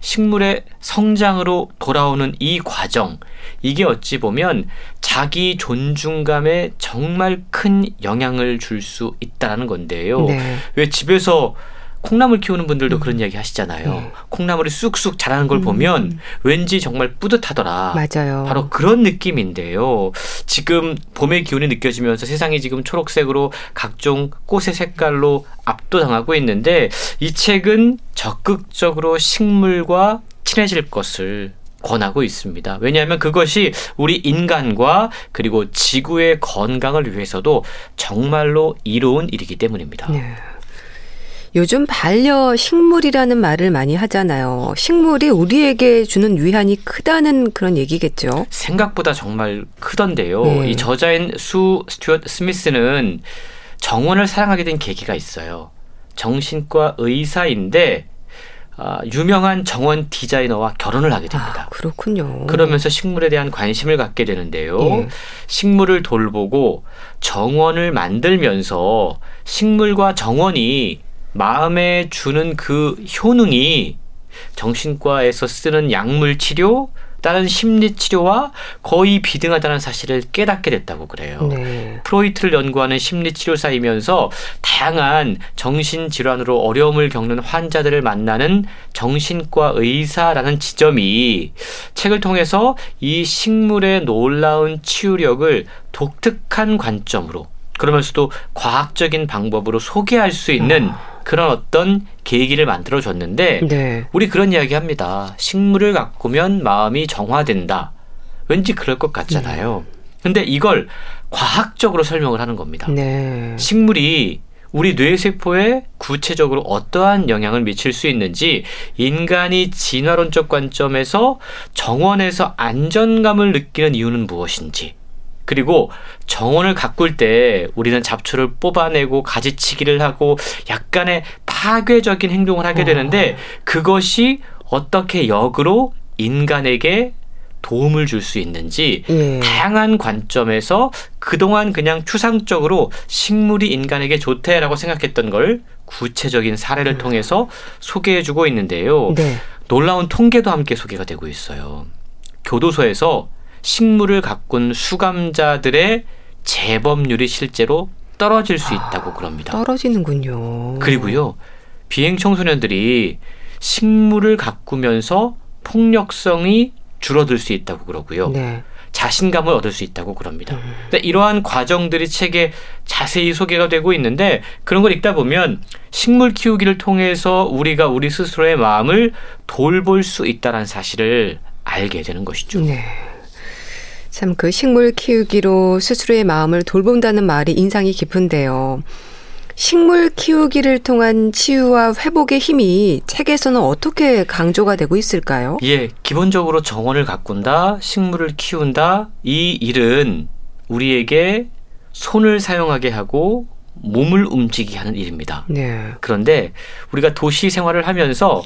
D: 식물의 성장으로 돌아오는 이 과정, 이게 어찌 보면 자기 존중감에 정말 큰 영향을 줄 수 있다는 건데요.
A: 네.
D: 왜 집에서 콩나물 키우는 분들도 그런 이야기 하시잖아요.
A: 네.
D: 콩나물이 쑥쑥 자라는 걸 보면 왠지 정말 뿌듯하더라.
A: 맞아요.
D: 바로 그런 느낌인데요. 지금 봄의 기운이 느껴지면서 세상이 지금 초록색으로 각종 꽃의 색깔로 압도당하고 있는데 이 책은 적극적으로 식물과 친해질 것을 권하고 있습니다. 왜냐하면 그것이 우리 인간과 그리고 지구의 건강을 위해서도 정말로 이로운 일이기 때문입니다.
A: 네. 요즘 반려 식물이라는 말을 많이 하잖아요. 식물이 우리에게 주는 위안이 크다는 그런 얘기겠죠.
D: 생각보다 정말 크던데요.
A: 네.
D: 이 저자인 수 스튜어트 스미스는 정원을 사랑하게 된 계기가 있어요. 정신과 의사인데 아, 유명한 정원 디자이너와 결혼을 하게 됩니다.
A: 아, 그렇군요.
D: 그러면서 식물에 대한 관심을 갖게 되는데요.
A: 예.
D: 식물을 돌보고 정원을 만들면서 식물과 정원이 마음에 주는 그 효능이 정신과에서 쓰는 약물 치료, 다른 심리 치료와 거의 비등하다는 사실을 깨닫게 됐다고 그래요.
A: 네.
D: 프로이트를 연구하는 심리 치료사이면서 다양한 정신 질환으로 어려움을 겪는 환자들을 만나는 정신과 의사라는 지점이 책을 통해서 이 식물의 놀라운 치유력을 독특한 관점으로 그러면서도 과학적인 방법으로 소개할 수 있는 그런 어떤 계기를 만들어 줬는데
A: 네.
D: 우리 그런 이야기 합니다. 식물을 가꾸면 마음이 정화된다. 왠지 그럴 것 같잖아요. 근데 이걸 과학적으로 설명을 하는 겁니다.
A: 네.
D: 식물이 우리 뇌세포에 구체적으로 어떠한 영향을 미칠 수 있는지 인간이 진화론적 관점에서 정원에서 안전감을 느끼는 이유는 무엇인지 그리고 정원을 가꿀 때 우리는 잡초를 뽑아내고 가지치기를 하고 약간의 파괴적인 행동을 하게 되는데 그것이 어떻게 역으로 인간에게 도움을 줄 수 있는지
A: 예.
D: 다양한 관점에서 그동안 그냥 추상적으로 식물이 인간에게 좋대라고 생각했던 걸 구체적인 사례를 통해서 소개해 주고 있는데요.
A: 네.
D: 놀라운 통계도 함께 소개가 되고 있어요. 교도소에서 식물을 가꾼 수감자들의 재범률이 실제로 떨어질 수 있다고 그럽니다.
A: 떨어지는군요.
D: 그리고요, 비행 청소년들이 식물을 가꾸면서 폭력성이 줄어들 수 있다고 그러고요.
A: 네.
D: 자신감을 얻을 수 있다고 그럽니다. 근데 이러한 과정들이 책에 자세히 소개가 되고 있는데 그런 걸 읽다 보면 식물 키우기를 통해서 우리가 우리 스스로의 마음을 돌볼 수 있다는 사실을 알게 되는 것이죠.
A: 네. 참 그 식물 키우기로 스스로의 마음을 돌본다는 말이 인상이 깊은데요. 식물 키우기를 통한 치유와 회복의 힘이 책에서는 어떻게 강조가 되고 있을까요?
D: 예, 기본적으로 정원을 가꾼다, 식물을 키운다, 이 일은 우리에게 손을 사용하게 하고 몸을 움직이게 하는 일입니다.
A: 네.
D: 그런데 우리가 도시 생활을 하면서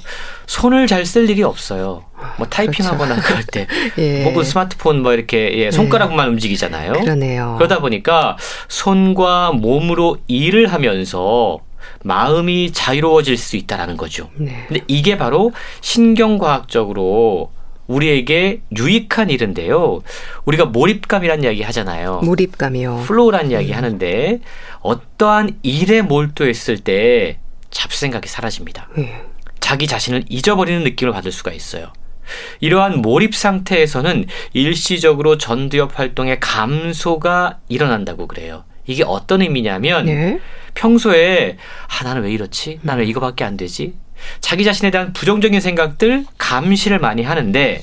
D: 손을 잘 쓸 일이 없어요. 뭐 타이핑하거나 그럴 때,
A: 예.
D: 혹은 스마트폰 뭐 이렇게 예, 손가락만 움직이잖아요.
A: 그러네요.
D: 그러다 보니까 손과 몸으로 일을 하면서 마음이 자유로워질 수 있다라는 거죠.
A: 네.
D: 근데 이게 바로 신경과학적으로 우리에게 유익한 일인데요. 우리가 몰입감이라는 이야기 하잖아요.
A: 몰입감이요.
D: flow라는 이야기 하는데 어떠한 일에 몰두했을 때 잡생각이 사라집니다.
A: 예.
D: 자기 자신을 잊어버리는 느낌을 받을 수가 있어요. 이러한 몰입 상태에서는 일시적으로 전두엽 활동의 감소가 일어난다고 그래요. 이게 어떤 의미냐면
A: 네.
D: 평소에 아 나는 왜 이렇지? 나는 왜 이거밖에 안 되지? 자기 자신에 대한 부정적인 생각들 감시를 많이 하는데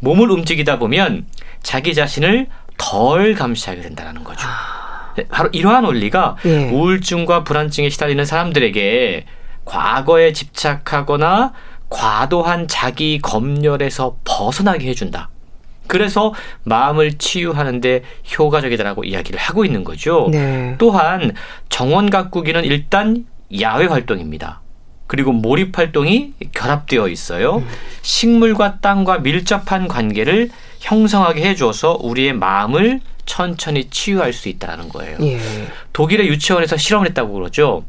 D: 몸을 움직이다 보면 자기 자신을 덜 감시하게 된다는 거죠. 네, 바로 이러한 원리가
A: 예.
D: 우울증과 불안증에 시달리는 사람들에게 과거에 집착하거나 과도한 자기 검열에서 벗어나게 해준다. 그래서 마음을 치유하는데 효과적이다라고 이야기를 하고 있는 거죠.
A: 네.
D: 또한 정원 가꾸기는 일단 야외 활동입니다. 그리고 몰입 활동이 결합되어 있어요. 식물과 땅과 밀접한 관계를 형성하게 해줘서 우리의 마음을 천천히 치유할 수 있다는 거예요.
A: 예.
D: 독일의 유치원에서 실험을 했다고 그러죠.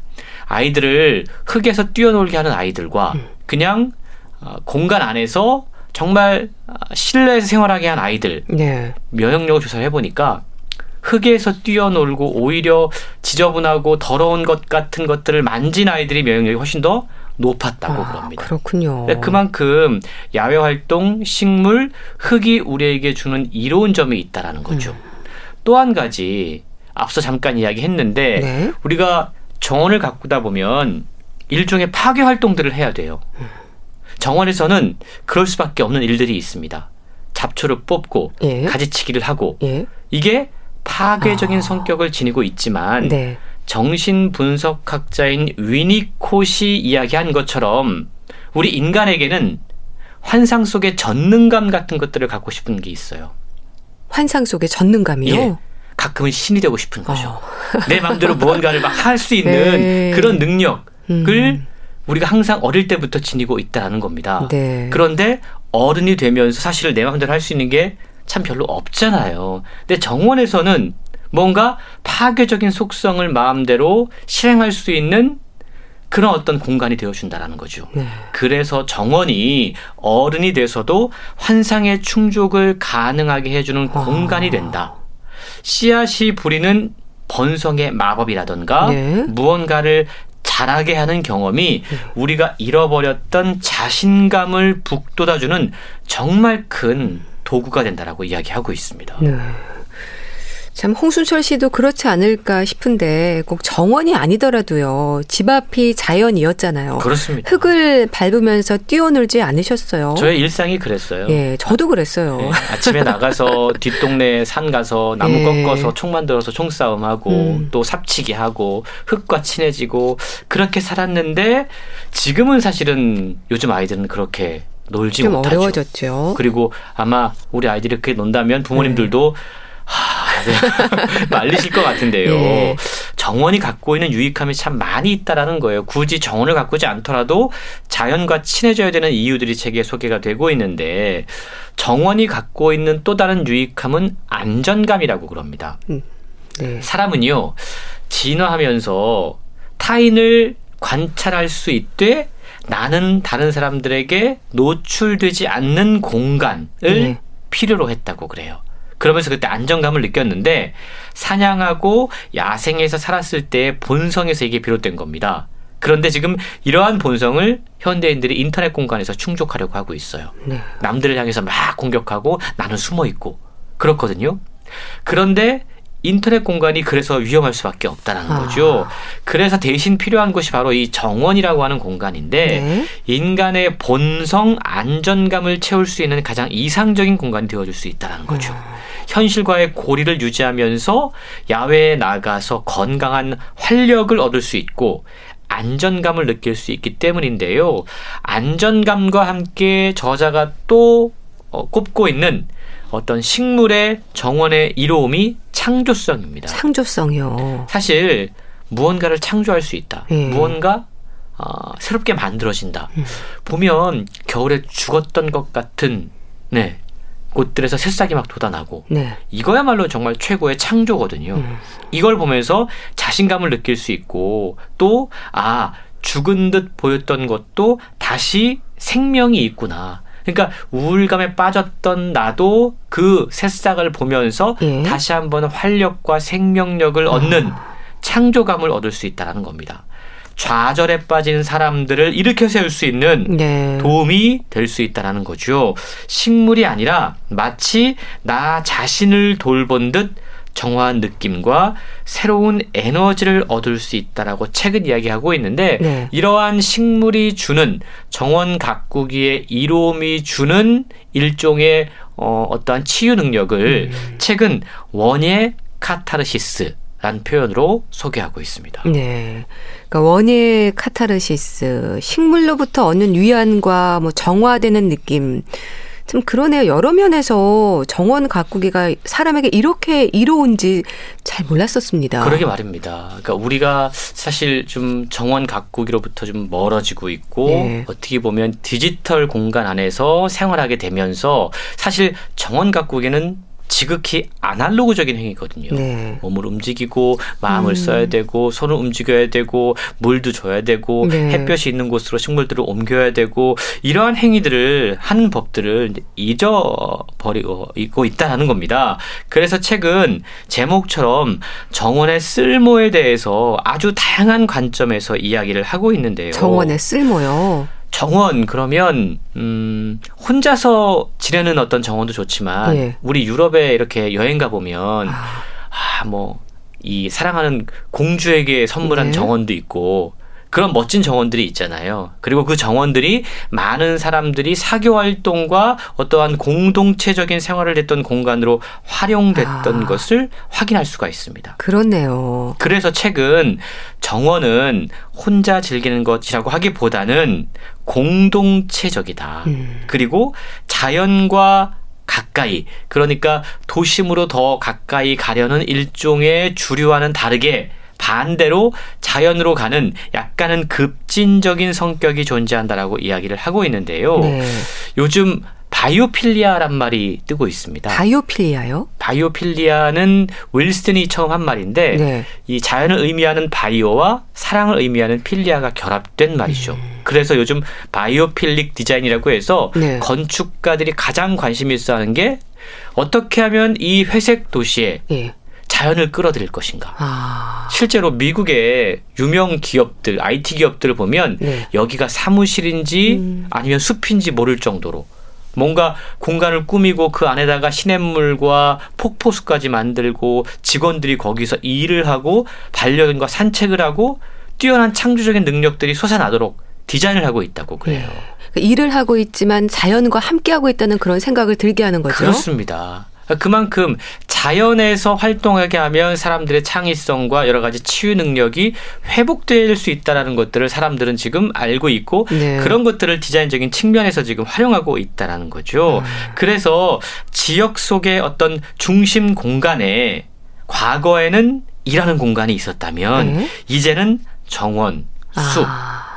D: 아이들을 흙에서 뛰어놀게 하는 아이들과 그냥 어, 공간 안에서 정말 아, 실내에서 생활하게 한 아이들
A: 네.
D: 면역력을 조사를 해보니까 흙에서 뛰어놀고 오히려 지저분하고 더러운 것 같은 것들을 만진 아이들이 면역력이 훨씬 더 높았다고
A: 아,
D: 그럽니다.
A: 그렇군요.
D: 네, 그만큼 야외 활동, 식물, 흙이 우리에게 주는 이로운 점이 있다라는 거죠.
A: 음.
D: 또한 가지 앞서 잠깐 이야기했는데
A: 네.
D: 우리가 정원을 가꾸다 보면 일종의 파괴 활동들을 해야 돼요. 정원에서는 그럴 수밖에 없는 일들이 있습니다. 잡초를 뽑고
A: 예.
D: 가지치기를 하고
A: 예.
D: 이게 파괴적인
A: 아.
D: 성격을 지니고 있지만
A: 네.
D: 정신 분석학자인 위니콧이 이야기한 것처럼 우리 인간에게는 환상 속의 전능감 같은 것들을 갖고 싶은 게 있어요.
A: 환상 속의 전능감이요.
D: 예. 가끔은 신이 되고 싶은 거죠.
A: 어.
D: 내 마음대로 무언가를 막 할 수 있는
A: 네.
D: 그런 능력을
A: 음.
D: 우리가 항상 어릴 때부터 지니고 있다는 겁니다.
A: 네.
D: 그런데 어른이 되면서 사실 내 마음대로 할 수 있는 게 참 별로 없잖아요. 근데 정원에서는 뭔가 파괴적인 속성을 마음대로 실행할 수 있는 그런 어떤 공간이 되어준다라는 거죠.
A: 네.
D: 그래서 정원이 어른이 돼서도 환상의 충족을 가능하게 해주는
A: 아.
D: 공간이 된다. 씨앗이 부리는 번성의 마법이라던가
A: 네.
D: 무언가를 잘하게 하는 경험이 우리가 잃어버렸던 자신감을 북돋아주는 정말 큰 도구가 된다라고 이야기하고 있습니다.
A: 네. 참 홍순철 씨도 그렇지 않을까 싶은데 꼭 정원이 아니더라도요. 집 앞이 자연이었잖아요.
D: 그렇습니다.
A: 흙을 밟으면서 뛰어놀지 않으셨어요.
D: 저의 일상이 그랬어요.
A: 예, 저도 그랬어요.
D: 네, 아침에 나가서 뒷동네 산 가서 나무
A: 예.
D: 꺾어서 총 만들어서 총싸움하고
A: 음.
D: 또 삽치기 하고 흙과 친해지고 그렇게 살았는데 지금은 사실은 요즘 아이들은 그렇게 놀지
A: 좀
D: 못하죠.
A: 어려워졌죠.
D: 그리고 아마 우리 아이들이 그렇게 논다면 부모님들도 하, 네, 말리실 것 같은데요.
A: 예.
D: 정원이 갖고 있는 유익함이 참 많이 있다라는 거예요. 굳이 정원을 가꾸지 않더라도 자연과 친해져야 되는 이유들이 책에 소개가 되고 있는데 정원이 갖고 있는 또 다른 유익함은 안전감이라고 그럽니다.
A: 네.
D: 사람은요 진화하면서 타인을 관찰할 수 있되 나는 다른 사람들에게 노출되지 않는 공간을
A: 네.
D: 필요로 했다고 그래요. 그러면서 그때 안정감을 느꼈는데 사냥하고 야생에서 살았을 때 본성에서 이게 비롯된 겁니다. 그런데 지금 이러한 본성을 현대인들이 인터넷 공간에서 충족하려고 하고 있어요.
A: 네.
D: 남들을 향해서 막 공격하고 나는 숨어 있고 그렇거든요. 그런데 인터넷 공간이 그래서 위험할 수밖에 없다는
A: 아.
D: 거죠. 그래서 대신 필요한 곳이 바로 이 정원이라고 하는 공간인데
A: 네.
D: 인간의 본성 안전감을 채울 수 있는 가장 이상적인 공간이 되어줄 수 있다는 거죠. 현실과의 고리를 유지하면서 야외에 나가서 건강한 활력을 얻을 수 있고 안전감을 느낄 수 있기 때문인데요. 안전감과 함께 저자가 또 어, 꼽고 있는 어떤 식물의 정원의 이로움이 창조성입니다.
A: 창조성이요.
D: 사실 무언가를 창조할 수 있다.
A: 예.
D: 무언가 어, 새롭게 만들어진다.
A: 음.
D: 보면 겨울에 죽었던 것 같은 네 곳들에서 새싹이 막 돋아나고
A: 네.
D: 이거야말로 정말 최고의 창조거든요.
A: 음.
D: 이걸 보면서 자신감을 느낄 수 있고 또 아 죽은 듯 보였던 것도 다시 생명이 있구나. 그러니까 우울감에 빠졌던 나도 그 새싹을 보면서
A: 예.
D: 다시 한번 활력과 생명력을 얻는 창조감을 얻을 수 있다는 겁니다. 좌절에 빠진 사람들을 일으켜 세울 수 있는
A: 네.
D: 도움이 될 수 있다라는 거죠. 식물이 아니라 마치 나 자신을 돌본 듯 정화한 느낌과 새로운 에너지를 얻을 수 있다라고 책은 이야기하고 있는데
A: 네.
D: 이러한 식물이 주는 정원 가꾸기의 이로움이 주는 일종의 어, 어떠한 치유 능력을
A: 음.
D: 책은 원예 카타르시스 라는 표현으로 소개하고 있습니다.
A: 네. 그러니까 원예 카타르시스, 식물로부터 얻는 위안과 뭐 정화되는 느낌. 좀 그러네요. 여러 면에서 정원 가꾸기가 사람에게 이렇게 이로운지 잘 몰랐었습니다.
D: 그러게 말입니다. 그러니까 우리가 사실 좀 정원 가꾸기로부터 좀 멀어지고 있고
A: 네.
D: 어떻게 보면 디지털 공간 안에서 생활하게 되면서 사실 정원 가꾸기는 지극히 아날로그적인 행위거든요.
A: 네.
D: 몸을 움직이고 마음을
A: 음.
D: 써야 되고 손을 움직여야 되고 물도 줘야 되고
A: 네.
D: 햇볕이 있는 곳으로 식물들을 옮겨야 되고 이러한 행위들을 하는 법들을 잊어버리고 있고 있다는 겁니다. 그래서 책은 제목처럼 정원의 쓸모에 대해서 아주 다양한 관점에서 이야기를 하고 있는데요.
A: 정원의 쓸모요.
D: 정원 그러면 음 혼자서 지내는 어떤 정원도 좋지만
A: 예.
D: 우리 유럽에 이렇게 여행 가 보면
A: 아,
D: 아뭐이 사랑하는 공주에게 선물한
A: 네.
D: 정원도 있고 그런 멋진 정원들이 있잖아요. 그리고 그 정원들이 많은 사람들이 사교 활동과 어떠한 공동체적인 생활을 했던 공간으로 활용됐던
A: 아.
D: 것을 확인할 수가 있습니다.
A: 그렇네요.
D: 그래서 책은 정원은 혼자 즐기는 것이라고 하기보다는 공동체적이다.
A: 음.
D: 그리고 자연과 가까이 그러니까 도심으로 더 가까이 가려는 일종의 주류와는 다르게 반대로 자연으로 가는 약간은 급진적인 성격이 존재한다라고 이야기를 하고 있는데요.
A: 네.
D: 요즘 바이오필리아란 말이 뜨고 있습니다.
A: 바이오필리아요?
D: 바이오필리아는 윌슨이 처음 한 말인데
A: 네.
D: 이 자연을 의미하는 바이오와 사랑을 의미하는 필리아가 결합된 말이죠.
A: 음.
D: 그래서 요즘 바이오필릭 디자인이라고 해서
A: 네.
D: 건축가들이 가장 관심 있어 하는 게 어떻게 하면 이 회색 도시에
A: 예.
D: 자연을 끌어들일 것인가.
A: 아.
D: 실제로 미국의 유명 기업들, IT 기업들을 보면
A: 네.
D: 여기가 사무실인지
A: 음.
D: 아니면 숲인지 모를 정도로 뭔가 공간을 꾸미고 그 안에다가 시냇물과 폭포수까지 만들고 직원들이 거기서 일을 하고 반려견과 산책을 하고 뛰어난 창조적인 능력들이 솟아나도록 디자인을 하고 있다고 그래요.
A: 그 일을 하고 있지만 자연과 함께 하고 있다는 그런 생각을 들게 하는 거죠.
D: 그렇습니다. 그만큼 자연에서 활동하게 하면 사람들의 창의성과 여러 가지 치유 능력이 회복될 수 있다라는 것들을 사람들은 지금 알고 있고
A: 네.
D: 그런 것들을 디자인적인 측면에서 지금 활용하고 있다라는 거죠.
A: 아.
D: 그래서 지역 속의 어떤 중심 공간에 과거에는 일하는 공간이 있었다면
A: 네.
D: 이제는 정원, 숲,
A: 아.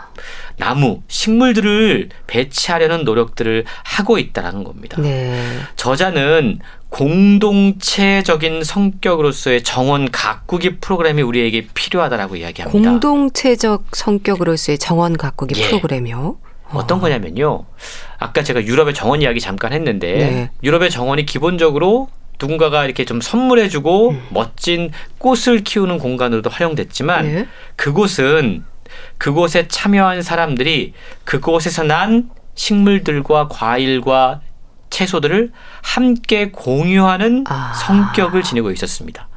D: 나무, 식물들을 배치하려는 노력들을 하고 있다라는 겁니다.
A: 네.
D: 저자는 공동체적인 성격으로서의 정원 가꾸기 프로그램이 우리에게 필요하다라고 이야기합니다.
A: 공동체적 성격으로서의 정원 가꾸기
D: 예.
A: 프로그램이요.
D: 어떤 거냐면요. 아까 제가 유럽의 정원 이야기 잠깐 했는데
A: 네.
D: 유럽의 정원이 기본적으로 누군가가 이렇게 좀 선물해주고 멋진 꽃을 키우는 공간으로도 활용됐지만
A: 네.
D: 그곳은 그곳에 참여한 사람들이 그곳에서 난 식물들과 과일과 채소들을 함께 공유하는
A: 아.
D: 성격을 지니고 있었습니다.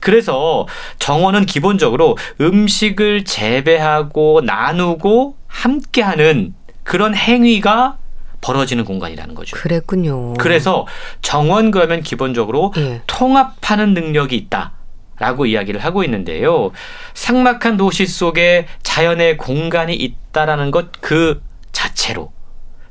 D: 그래서 정원은 기본적으로 음식을 재배하고 나누고 함께하는 그런 행위가 벌어지는 공간이라는 거죠.
A: 그랬군요.
D: 그래서 정원 그러면 기본적으로
A: 예.
D: 통합하는 능력이 있다. 라고 이야기를 하고 있는데요. 삭막한 도시 속에 자연의 공간이 있다라는 것 그 자체로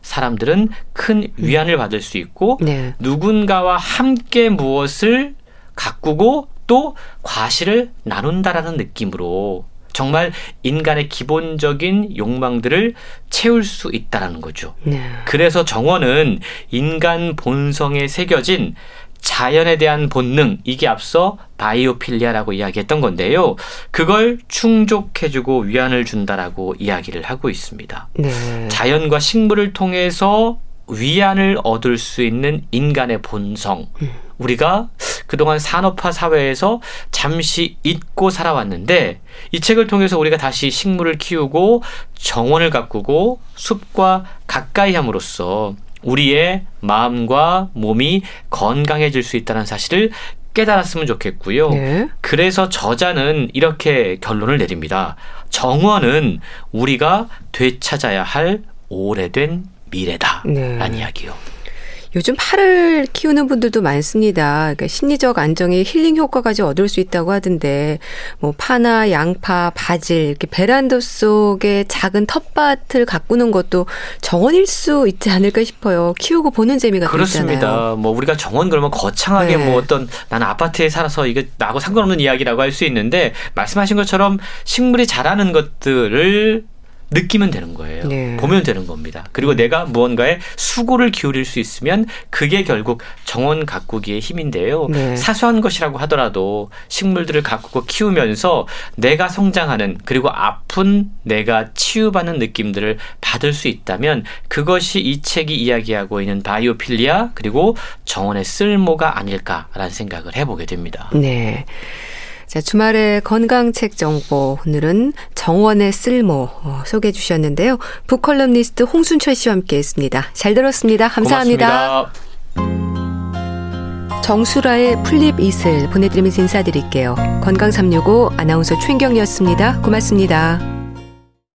D: 사람들은 큰 위안을 받을 수 있고
A: 네.
D: 누군가와 함께 무엇을 가꾸고 또 과실을 나눈다라는 느낌으로 정말 인간의 기본적인 욕망들을 채울 수 있다라는 거죠.
A: 네.
D: 그래서 정원은 인간 본성에 새겨진 자연에 대한 본능, 이게 앞서 바이오필리아라고 이야기했던 건데요. 그걸 충족해주고 위안을 준다라고 이야기를 하고 있습니다.
A: 네.
D: 자연과 식물을 통해서 위안을 얻을 수 있는 인간의 본성. 우리가 그동안 산업화 사회에서 잠시 잊고 살아왔는데 이 책을 통해서 우리가 다시 식물을 키우고 정원을 가꾸고 숲과 가까이 함으로써 우리의 마음과 몸이 건강해질 수 있다는 사실을 깨달았으면 좋겠고요.
A: 네.
D: 그래서 저자는 이렇게 결론을 내립니다. 정원은 우리가 되찾아야 할 오래된 미래다.
A: 네.
D: 라는 이야기요.
A: 요즘 파를 키우는 분들도 많습니다. 그러니까 심리적 안정에 힐링 효과까지 얻을 수 있다고 하던데, 뭐 파나 양파, 바질 이렇게 베란다 속에 작은 텃밭을 가꾸는 것도 정원일 수 있지 않을까 싶어요. 키우고 보는 재미가 또 있잖아요.
D: 그렇습니다. 뭐 우리가 정원 그러면 거창하게
A: 네.
D: 뭐 어떤 나는 아파트에 살아서 이게 나하고 상관없는 이야기라고 할 수 있는데 말씀하신 것처럼 식물이 자라는 것들을 느끼면 되는 거예요.
A: 네.
D: 보면 되는 겁니다. 그리고 내가 무언가에 수고를 기울일 수 있으면 그게 결국 정원 가꾸기의 힘인데요.
A: 네.
D: 사소한 것이라고 하더라도 식물들을 가꾸고 키우면서 내가 성장하는 그리고 아픈 내가 치유받는 느낌들을 받을 수 있다면 그것이 이 책이 이야기하고 있는 바이오필리아 그리고 정원의 쓸모가 아닐까라는 생각을 해보게 됩니다.
A: 네. 자, 주말의 건강책 정보. 오늘은 정원의 쓸모 어, 소개해 주셨는데요. 북컬럼니스트 홍순철 씨와 함께 했습니다. 잘 들었습니다. 감사합니다.
D: 고맙습니다.
A: 정수라의 플립 이슬 보내드리면서 인사드릴게요. 건강365 아나운서 최인경이었습니다. 고맙습니다.